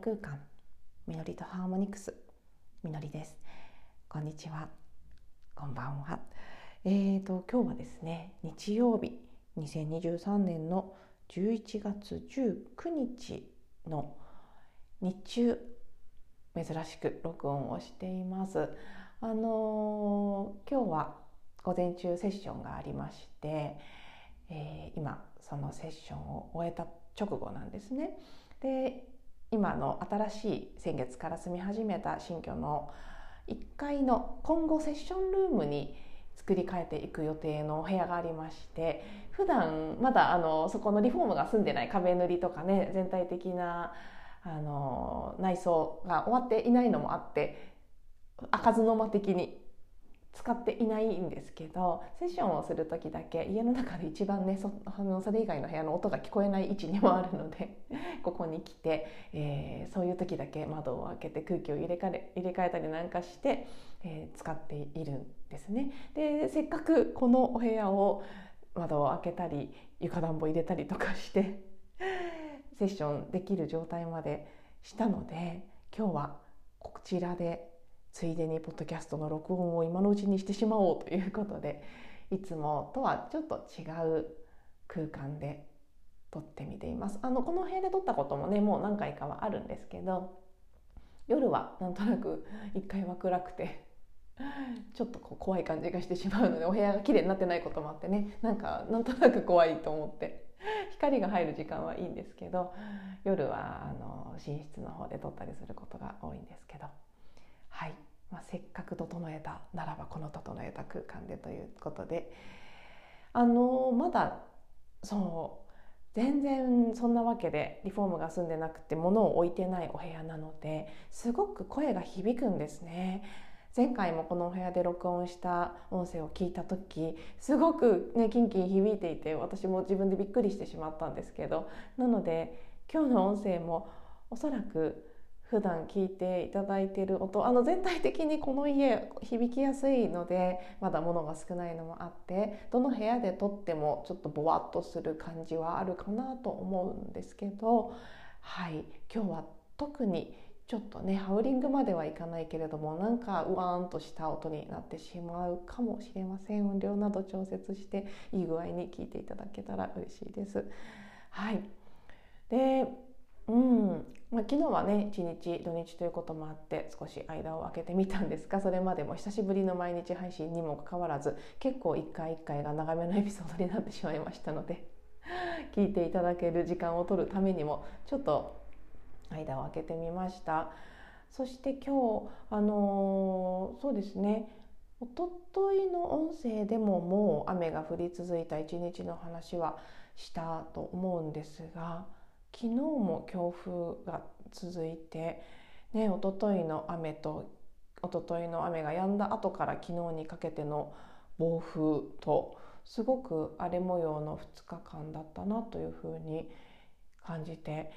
空間。みのりとハーモニクス。みのりです。こんにちは。こんばんは。えーと今日はですね日曜日。2023年の11月19日の日中珍しく録音をしています。あのー、今日は午前中セッションがありまして、えー、今そのセッションを終えた直後なんですね。で今の新しい先月から住み始めた新居の1階の今後セッションルームに作り変えていく予定のお部屋がありまして普段まだあのそこのリフォームが済んでない壁塗りとかね全体的なあの内装が終わっていないのもあって開かずの間的に使っていないんですけどセッションをする時だけ家の中で一番ねそあのそれ以外の部屋の音が聞こえない位置にもあるので ここに来て、えー、そういう時だけ窓を開けて空気を入れ替え入れ替えたりなんかして、えー、使っているんですね。でせっかくこのお部屋を窓を開けたり床暖房入れたりとかして セッションできる状態までしたので今日はこちらでついでにポッドキャストの録音を今のうちにしてしまおうということでいつもとはちょっと違う空間で撮ってみていますあのこの部屋で撮ったこともねもう何回かはあるんですけど 夜はなんとなく1階は暗くて ちょっとこう怖い感じがしてしまうのでお部屋が綺麗になってないこともあってねなんかなんとなく怖いと思って 光が入る時間はいいんですけど夜はあの寝室の方で撮ったりすることが多いんですけど。まあ、せっかく整えたならばこの整えた空間でということであのまだそう全然そんなわけでリフォームが済んでなくて物を置いてないお部屋なのですごく声が響くんですね。前回もこのお部屋で録音した音声を聞いた時すごくねキンキン響いていて私も自分でびっくりしてしまったんですけどなので今日の音声もおそらく普段聞いていただいている音あの全体的にこの家響きやすいのでまだ物が少ないのもあってどの部屋で撮ってもちょっとボワッとする感じはあるかなと思うんですけどはい。今日は特にちょっとねハウリングまではいかないけれどもなんかうわーんとした音になってしまうかもしれません。音量など調節していい具合に聞いていただけたら嬉しいです。はい。でうん。まあ、昨日はね一日土日ということもあって少し間を空けてみたんですがそれまでも久しぶりの毎日配信にもかかわらず結構一回一回が長めのエピソードになってしまいましたので 聞いていただける時間を取るためにもちょっと間を空けてみました。そして今日あのー、そうですね。おとといの音声でももう雨が降り続いた一日の話はしたと思うんですが昨日も強風が続いて、ね、一昨日の雨と一昨日の雨が止んだ後から昨日にかけての暴風とすごく荒れ模様の2日間だったなというふうに感じて、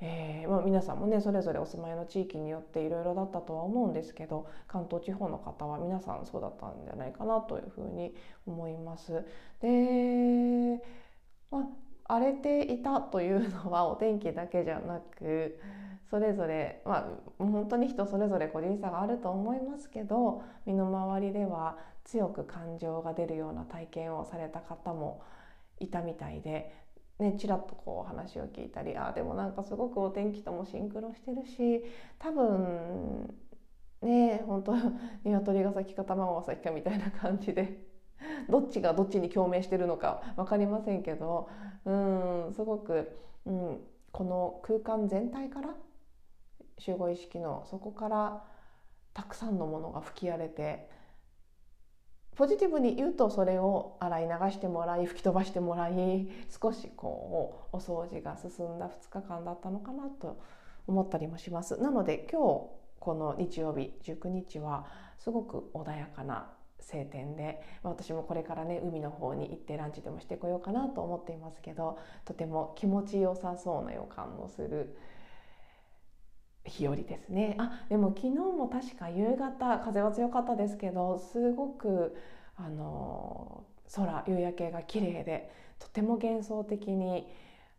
えーまあ、皆さんもねそれぞれお住まいの地域によっていろいろだったとは思うんですけど関東地方の方は皆さんそうだったんじゃないかなというふうに思います。で、まあ、荒れていたというのはお天気だけじゃなくそれぞれまあ本当に人それぞれ個人差があると思いますけど身の回りでは強く感情が出るような体験をされた方もいたみたいで、ね、ちらっとこう話を聞いたりあでもなんかすごくお天気ともシンクロしてるし多分ね本当 鶏が先か卵が先かみたいな感じで どっちがどっちに共鳴してるのか分かりませんけどうんすごく、うん、この空間全体から集合意識のそこからたくさんのものが吹き荒れてポジティブに言うとそれを洗い流してもらい吹き飛ばしてもらい少しこうお掃除が進んだ2日間だったのかなと思ったりもします。なので今日この日曜日19日はすごく穏やかな晴天で、まあ、私もこれからね海の方に行ってランチでもしてこようかなと思っていますけどとても気持ちよさそうな予感のする日和ですね。あでも昨日も確か夕方風は強かったですけどすごくあの空夕焼けが綺麗でとても幻想的に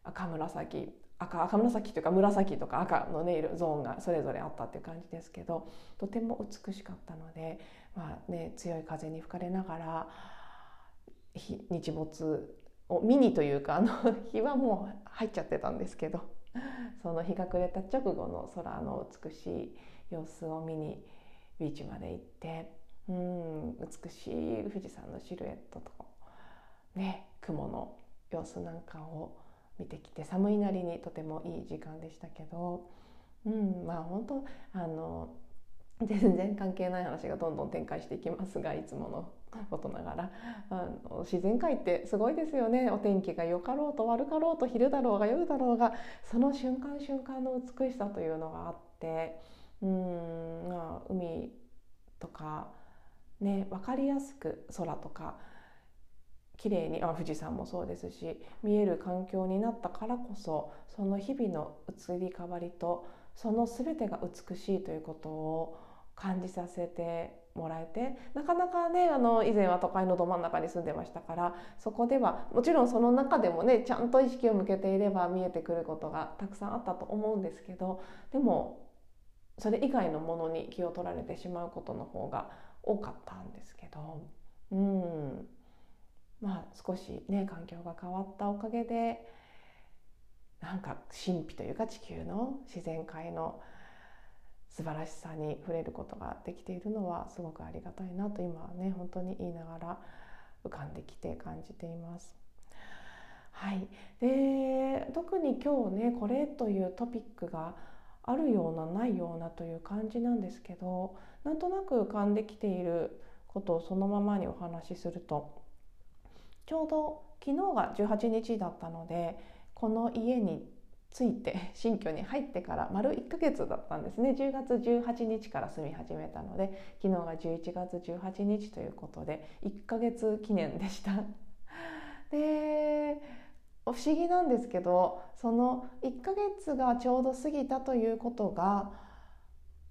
赤紫赤赤紫というか紫とか赤のね色ゾーンがそれぞれあったっていう感じですけどとても美しかったので、まあね、強い風に吹かれながら日没を見にというかあの 日はもう入っちゃってたんですけど その日が暮れた直後の空の美しい様子を見にビーチまで行ってうん美しい富士山のシルエットとね雲の様子なんかを見てきて寒いなりにとてもいい時間でしたけど、うん、まあ本当あの 全然関係ない話がどんどん展開していきますがいつものことながら。あの自然界ってすごいですよね。お天気が良かろうと悪かろうと昼だろうが夜だろうがその瞬間瞬間の美しさというのがあって。うんまあ海とかね分かりやすく空とか綺麗にあ富士山もそうですし見える環境になったからこそその日々の移り変わりとその全てが美しいということを感じさせてもらえてなかなかねあの以前は都会のど真ん中に住んでましたからそこではもちろんその中でもねちゃんと意識を向けていれば見えてくることがたくさんあったと思うんですけどでもそれ以外のものに気を取られてしまうことの方が多かったんですけどうん。まあ少しね環境が変わったおかげでなんか神秘というか地球の自然界の素晴らしさに触れることができているのはすごくありがたいなと今はね本当に言いながら浮かんできて感じています。はい、で特に今日ねこれというトピックがあるようなないようなという感じなんですけどなんとなく浮かんできていることをそのままにお話しするとちょうど昨日が18日だったのでこの家に着いて新居に入ってから丸1ヶ月だったんですね10月18日から住み始めたので昨日が11月18日ということで1ヶ月記念でした。で不思議なんですけどその1ヶ月がちょうど過ぎたということが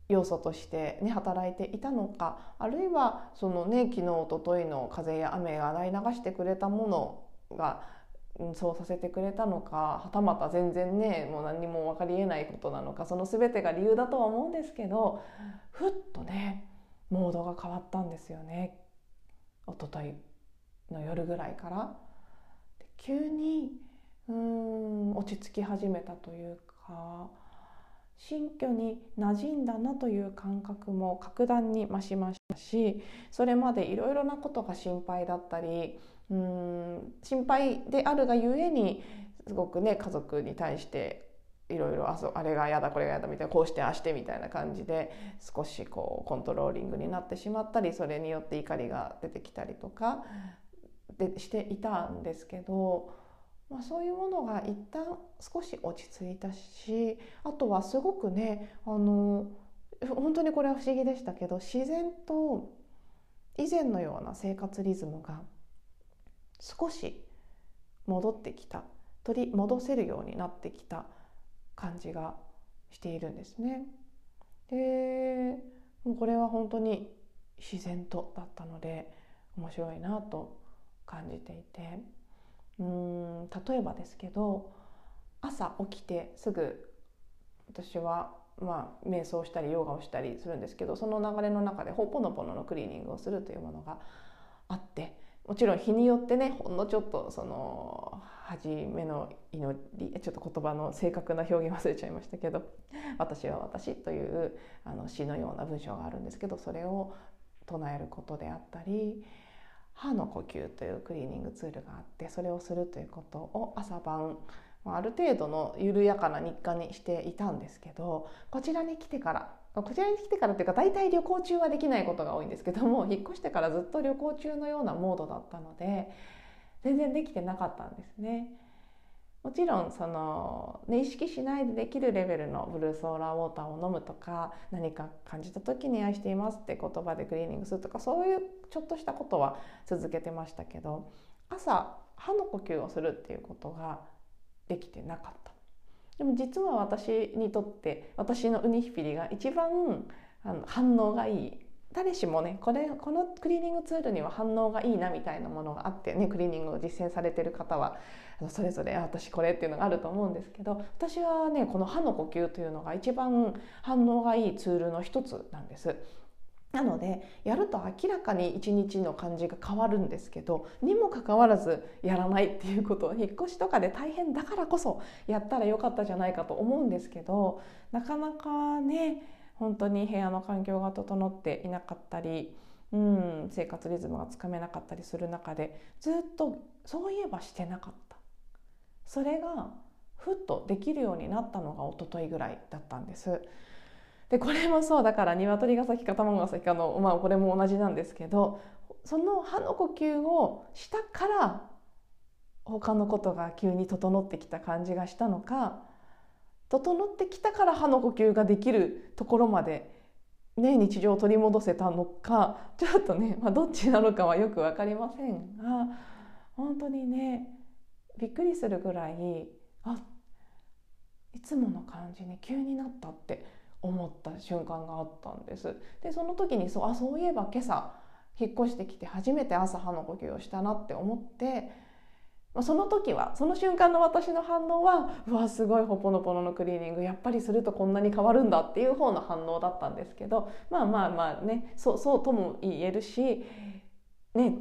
要素として、ね、働いていたのかあるいはその、ね、昨日おとといの風や雨が洗い流してくれたものがそうさせてくれたのかはたまた全然ねもう何にも分かりえないことなのかその全てが理由だとは思うんですけどふっとねモードが変わったんですよね一昨日の夜ぐらいから。急にうん落ち着き始めたというか新居に馴染んだなという感覚も格段に増しましたしそれまでいろいろなことが心配だったりうん心配であるがゆえにすごくね家族に対していろいろあそあれが嫌だこれが嫌だみたいなこうしてああしてみたいな感じで少しこうコントローリングになってしまったりそれによって怒りが出てきたりとかでしていたんですけど。まあ、そういうものが一旦少し落ち着いたしあとはすごくねあの本当にこれは不思議でしたけど自然と以前のような生活リズムが少し戻ってきた取り戻せるようになってきた感じがしているんですね。でこれは本当に自然とだったので面白いなと感じていてうん例えばですけど朝起きてすぐ私はまあ瞑想したりヨガをしたりするんですけどその流れの中でほぽのぽののクリーニングをするというものがあってもちろん日によってねほんのちょっとその初めの祈りちょっと言葉の正確な表現忘れちゃいましたけど「私は私」というあの詩のような文章があるんですけどそれを唱えることであったり歯の呼吸というクリーニングツールがあってそれをするということを朝晩ある程度の緩やかな日課にしていたんですけどこちらに来てからこちらに来てからというか大体旅行中はできないことが多いんですけども 引っ越してからずっと旅行中のようなモードだったので全然できてなかったんですね。もちろんその、ね、意識しないでできるレベルのブルーソーラーウォーターを飲むとか何か感じた時に「愛しています」って言葉でクリーニングするとかそういうちょっとしたことは続けてましたけど朝歯の呼吸をするっていうことができてなかった。でも実は私にとって私のウニヒピリが一番あの反応がいい誰しもねこれこのクリーニングツールには反応がいいなみたいなものがあってねクリーニングを実践されてる方はそれぞれ私これっていうのがあると思うんですけど私はねこの歯の呼吸というのが一番反応がいいツールの一つなんです。なのでやると明らかに一日の感じが変わるんですけどにもかかわらずやらないっていうことを引っ越しとかで大変だからこそやったらよかったじゃないかと思うんですけどなかなかね本当に部屋の環境が整っていなかったり、うん、生活リズムがつかめなかったりする中でずっとそういえばしてなかったそれがふっとできるようになったのが一昨日ぐらいだったんです。でこれもそうだから鶏が先か卵が先かの、まあ、これも同じなんですけどその歯の呼吸をしたから他のことが急に整ってきた感じがしたのか整ってきたから歯の呼吸ができるところまで、ね、日常を取り戻せたのかちょっとね、まあ、どっちなのかはよく分かりませんが本当にねびっくりするぐらいあいつもの感じに急になったって思った瞬間があったんです。でその時にそうあそういえば今朝引っ越してきて初めて朝歯の呼吸をしたなって思ってまあ、その時はその瞬間の私の反応はうわすごいほぽのぽののクリーニングやっぱりするとこんなに変わるんだっていう方の反応だったんですけどまあまあまあねそうそうとも言えるしね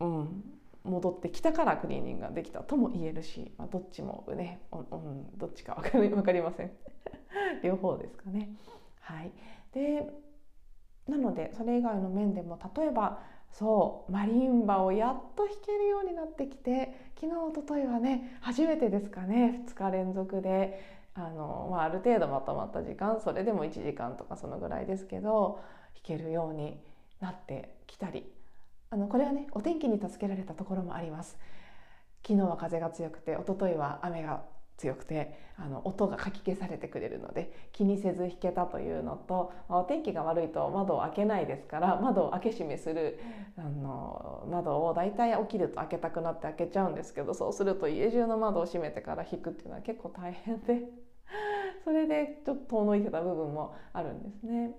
うん戻ってきたからクリーニングができたとも言えるし、まあ、どっちもね、うん、どっちか 分かり分かりません。両方ですかね。はい、でなのでそれ以外の面でも例えばそうマリンバをやっと弾けるようになってきて昨日おとといはね初めてですかね。2日連続であの、まあ、ある程度まとまった時間それでも1時間とかそのぐらいですけど弾けるようになってきたりあのこれはねお天気に助けられたところもあります。昨日は風が強くて一昨日は雨が強くてあの音がかき消されてくれるので気にせず弾けたというのと、まあ、お天気が悪いと窓を開けないですから窓を開け閉めするあの窓を大体起きると開けたくなって開けちゃうんですけどそうすると家中の窓を閉めてから弾くっていうのは結構大変で それでちょっと遠のいてた部分もあるんですね。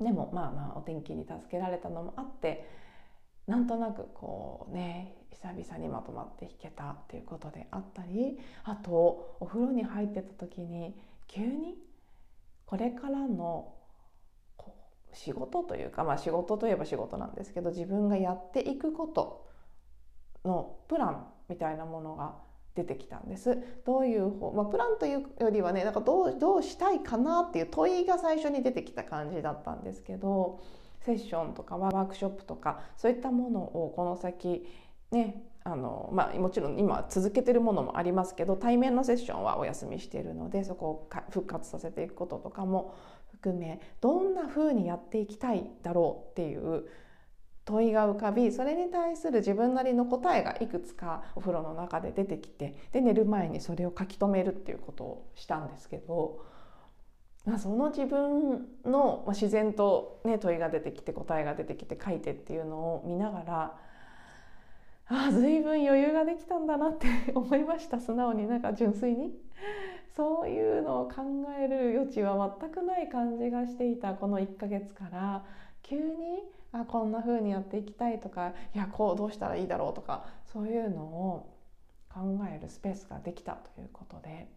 でもまあまあお天気に助けられたのもあってなんとなくこうね久々にまとまって弾けたっていうことであったりあとお風呂に入ってた時に急にこれからの仕事というか、まあ、仕事といえば仕事なんですけど自分がやっていくことのプランみたいなものが出てきたんです。どういう方、まあ、プランというよりはねなんかどうどうしたいかなっていう問いが最初に出てきた感じだったんですけどセッションとかワークショップとかそういったものをこの先ねあのまあ、もちろん今続けてるものもありますけど対面のセッションはお休みしているのでそこを復活させていくこととかも含めどんな風にやっていきたいだろうっていう問いが浮かびそれに対する自分なりの答えがいくつかお風呂の中で出てきてで寝る前にそれを書き留めるっていうことをしたんですけど。まあその自分の自然と、ね、問いが出てきて答えが出てきて書いてっていうのを見ながらああ随分余裕ができたんだなって 思いました。素直になんか純粋に。そういうのを考える余地は全くない感じがしていた。この1ヶ月から。急にあこんな風にやっていきたいとかいやこうどうしたらいいだろうとかそういうのを考えるスペースができたということで、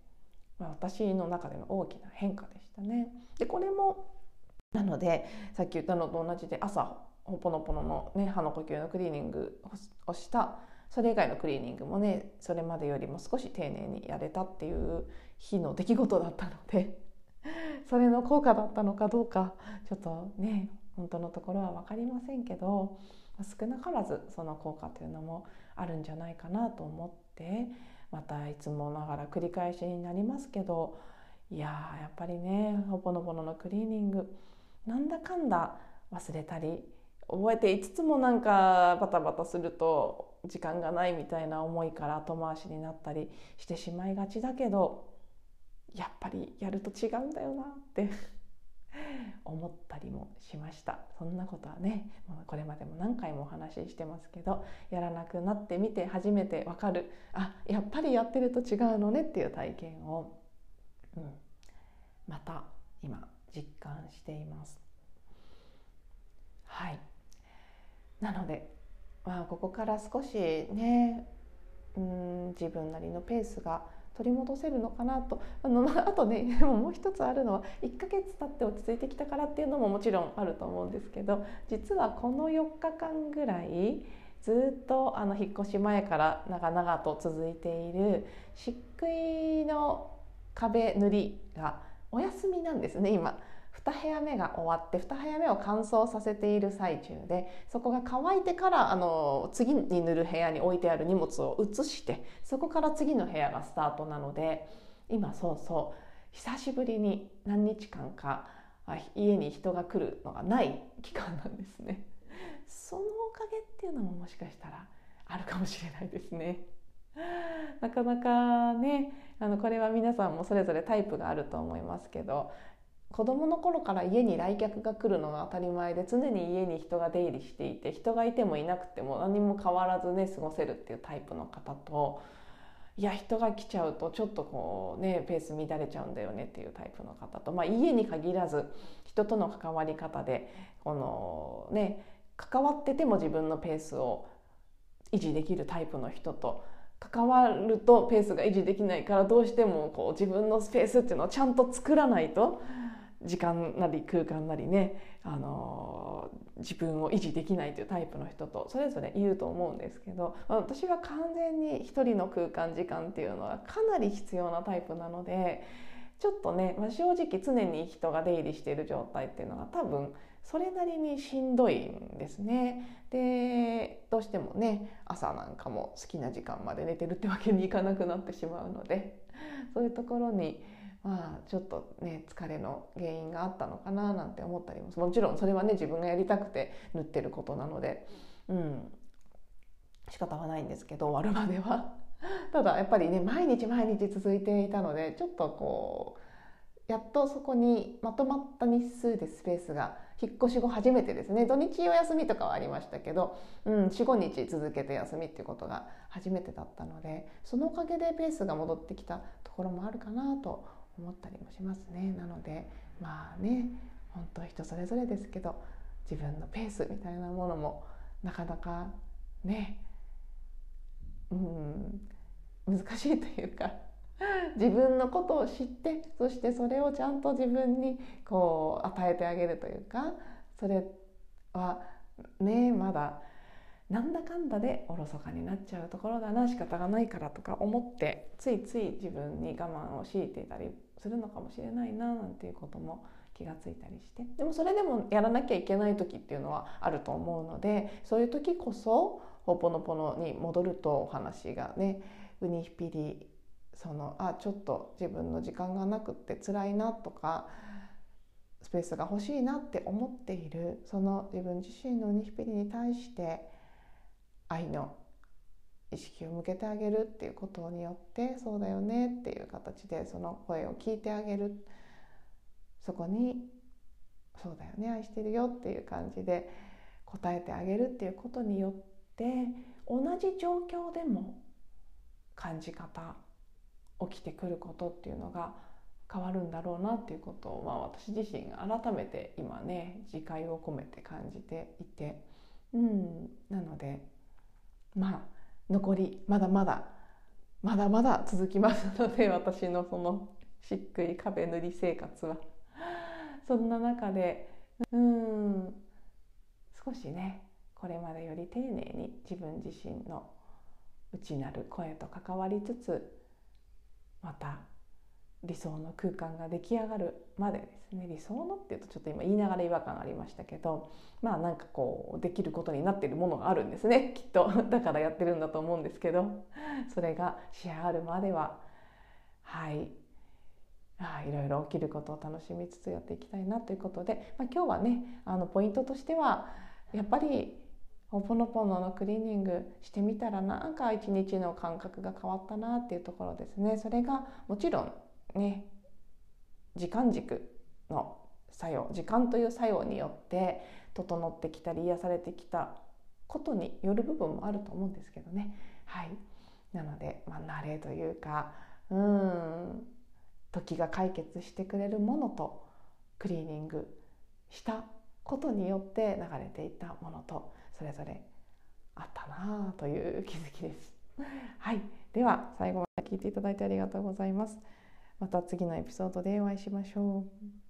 まあ、私の中での大きな変化でしたね。でこれもなのでさっき言ったのと同じで朝ほぽのぽのの、ね、歯の呼吸のクリーニングをしたそれ以外のクリーニングもねそれまでよりも少し丁寧にやれたっていう日の出来事だったので それの効果だったのかどうかちょっとね本当のところは分かりませんけど少なからずその効果というのもあるんじゃないかなと思ってまたいつもながら繰り返しになりますけどいややっぱりねほぼのぼののクリーニングなんだかんだ忘れたり覚えていつつもなんかバタバタすると時間がないみたいな思いから後回しになったりしてしまいがちだけどやっぱりやると違うんだよなって思ったりもしました。そんなことはねこれまでも何回もお話ししてますけどやらなくなってみて初めてわかる。あやっぱりやってると違うのねっていう体験を、うん、また今実感しています。はい。なので、まあ、ここから少しねうん自分なりのペースが取り戻せるのかなとあのあとね もう一つあるのは1ヶ月経って落ち着いてきたからっていうのももちろんあると思うんですけど実はこの4日間ぐらいずっとあの引っ越し前から長々と続いている漆喰の壁塗りがお休みなんですね今。2部屋目が終わって2部屋目を乾燥させている最中でそこが乾いてからあの次に塗る部屋に置いてある荷物を移してそこから次の部屋がスタートなので今そうそう久しぶりに何日間か家に人が来るのがない期間なんですね。そのおかげっていうのももしかしたらあるかもしれないですね。なかなかねあのこれは皆さんもそれぞれタイプがあると思いますけど子供の頃から家に来客が来るのが当たり前で常に家に人が出入りしていて人がいてもいなくても何も変わらずね過ごせるっていうタイプの方といや人が来ちゃうとちょっとこうねペース乱れちゃうんだよねっていうタイプの方と、まあ、家に限らず人との関わり方でこのね関わってても自分のペースを維持できるタイプの人と関わるとペースが維持できないからどうしてもこう自分のスペースっていうのをちゃんと作らないと時間なり空間なりね、あの自分を維持できないというタイプの人とそれぞれいると思うんですけど私は完全に一人の空間時間っていうのはかなり必要なタイプなのでちょっとね、まあ、正直常に人が出入りしている状態っていうのが多分それなりにしんどいんですね。でどうしてもね朝なんかも好きな時間まで寝てるってわけにいかなくなってしまうのでそういうところにまあちょっとね疲れの原因があったのかななんて思ったりももちろんそれはね自分がやりたくて縫ってることなので。うん。仕方はないんですけど終わるまでは。ただやっぱりね毎日毎日続いていたのでちょっとこうやっとそこにまとまった日数でスペースが引っ越し後初めてですね。土日お休みとかはありましたけど、うん、45日続けて休みっていうことが初めてだったのでそのおかげでペースが戻ってきたところもあるかなと思ったりもしますね。なのでまあね本当人それぞれですけど自分のペースみたいなものもなかなかねうん難しいというか 自分のことを知ってそしてそれをちゃんと自分にこう与えてあげるというかそれはねまだなんだかんだでおろそかになっちゃうところだな仕方がないからとか思ってついつい自分に我慢を強いていたりするのかもしれないななんていうことも気がついたりして。でもそれでもやらなきゃいけない時っていうのはあると思うのでそういう時こそほぽのぽのに戻るとお話がねウニヒピリそのあちょっと自分の時間がなくって辛いなとかスペースが欲しいなって思っているその自分自身のウニヒピリに対して愛の意識を向けてあげるっていうことによってそうだよねっていう形でその声を聞いてあげる。そこにそうだよね愛してるよっていう感じで答えてあげるっていうことによって同じ状況でも感じ方起きてくることっていうのが変わるんだろうなっていうことを、まあ、私自身改めて今ね自戒を込めて感じていて、うん、なのでまあ残りまだまだまだまだ続きますので 私のそのしっくり壁塗り生活は。そんな中でうん少しねこれまでより丁寧に自分自身の内なる声と関わりつつまた理想の空間が出来上がるまでですね。理想のっていうとちょっと今言いながら違和感ありましたけどまあなんかこうできることになってるものがあるんですね。きっと。だからやってるんだと思うんですけど。それが仕上がるまでははい。あいろいろ起きることを楽しみつつやっていきたいなということで、まあ、今日はねあのポイントとしてはやっぱりほぽのぽののクリーニングしてみたらなんか一日の感覚が変わったなっていうところですね。それがもちろんね時間軸の作用時間という作用によって整ってきたり癒されてきたことによる部分もあると思うんですけどね。はい、なので、まあ、慣れというかうん時が解決してくれるものとクリーニングしたことによって流れていたものとそれぞれあったなあという気づきです。はい、では最後まで聞いていただいてありがとうございます。また次のエピソードでお会いしましょう。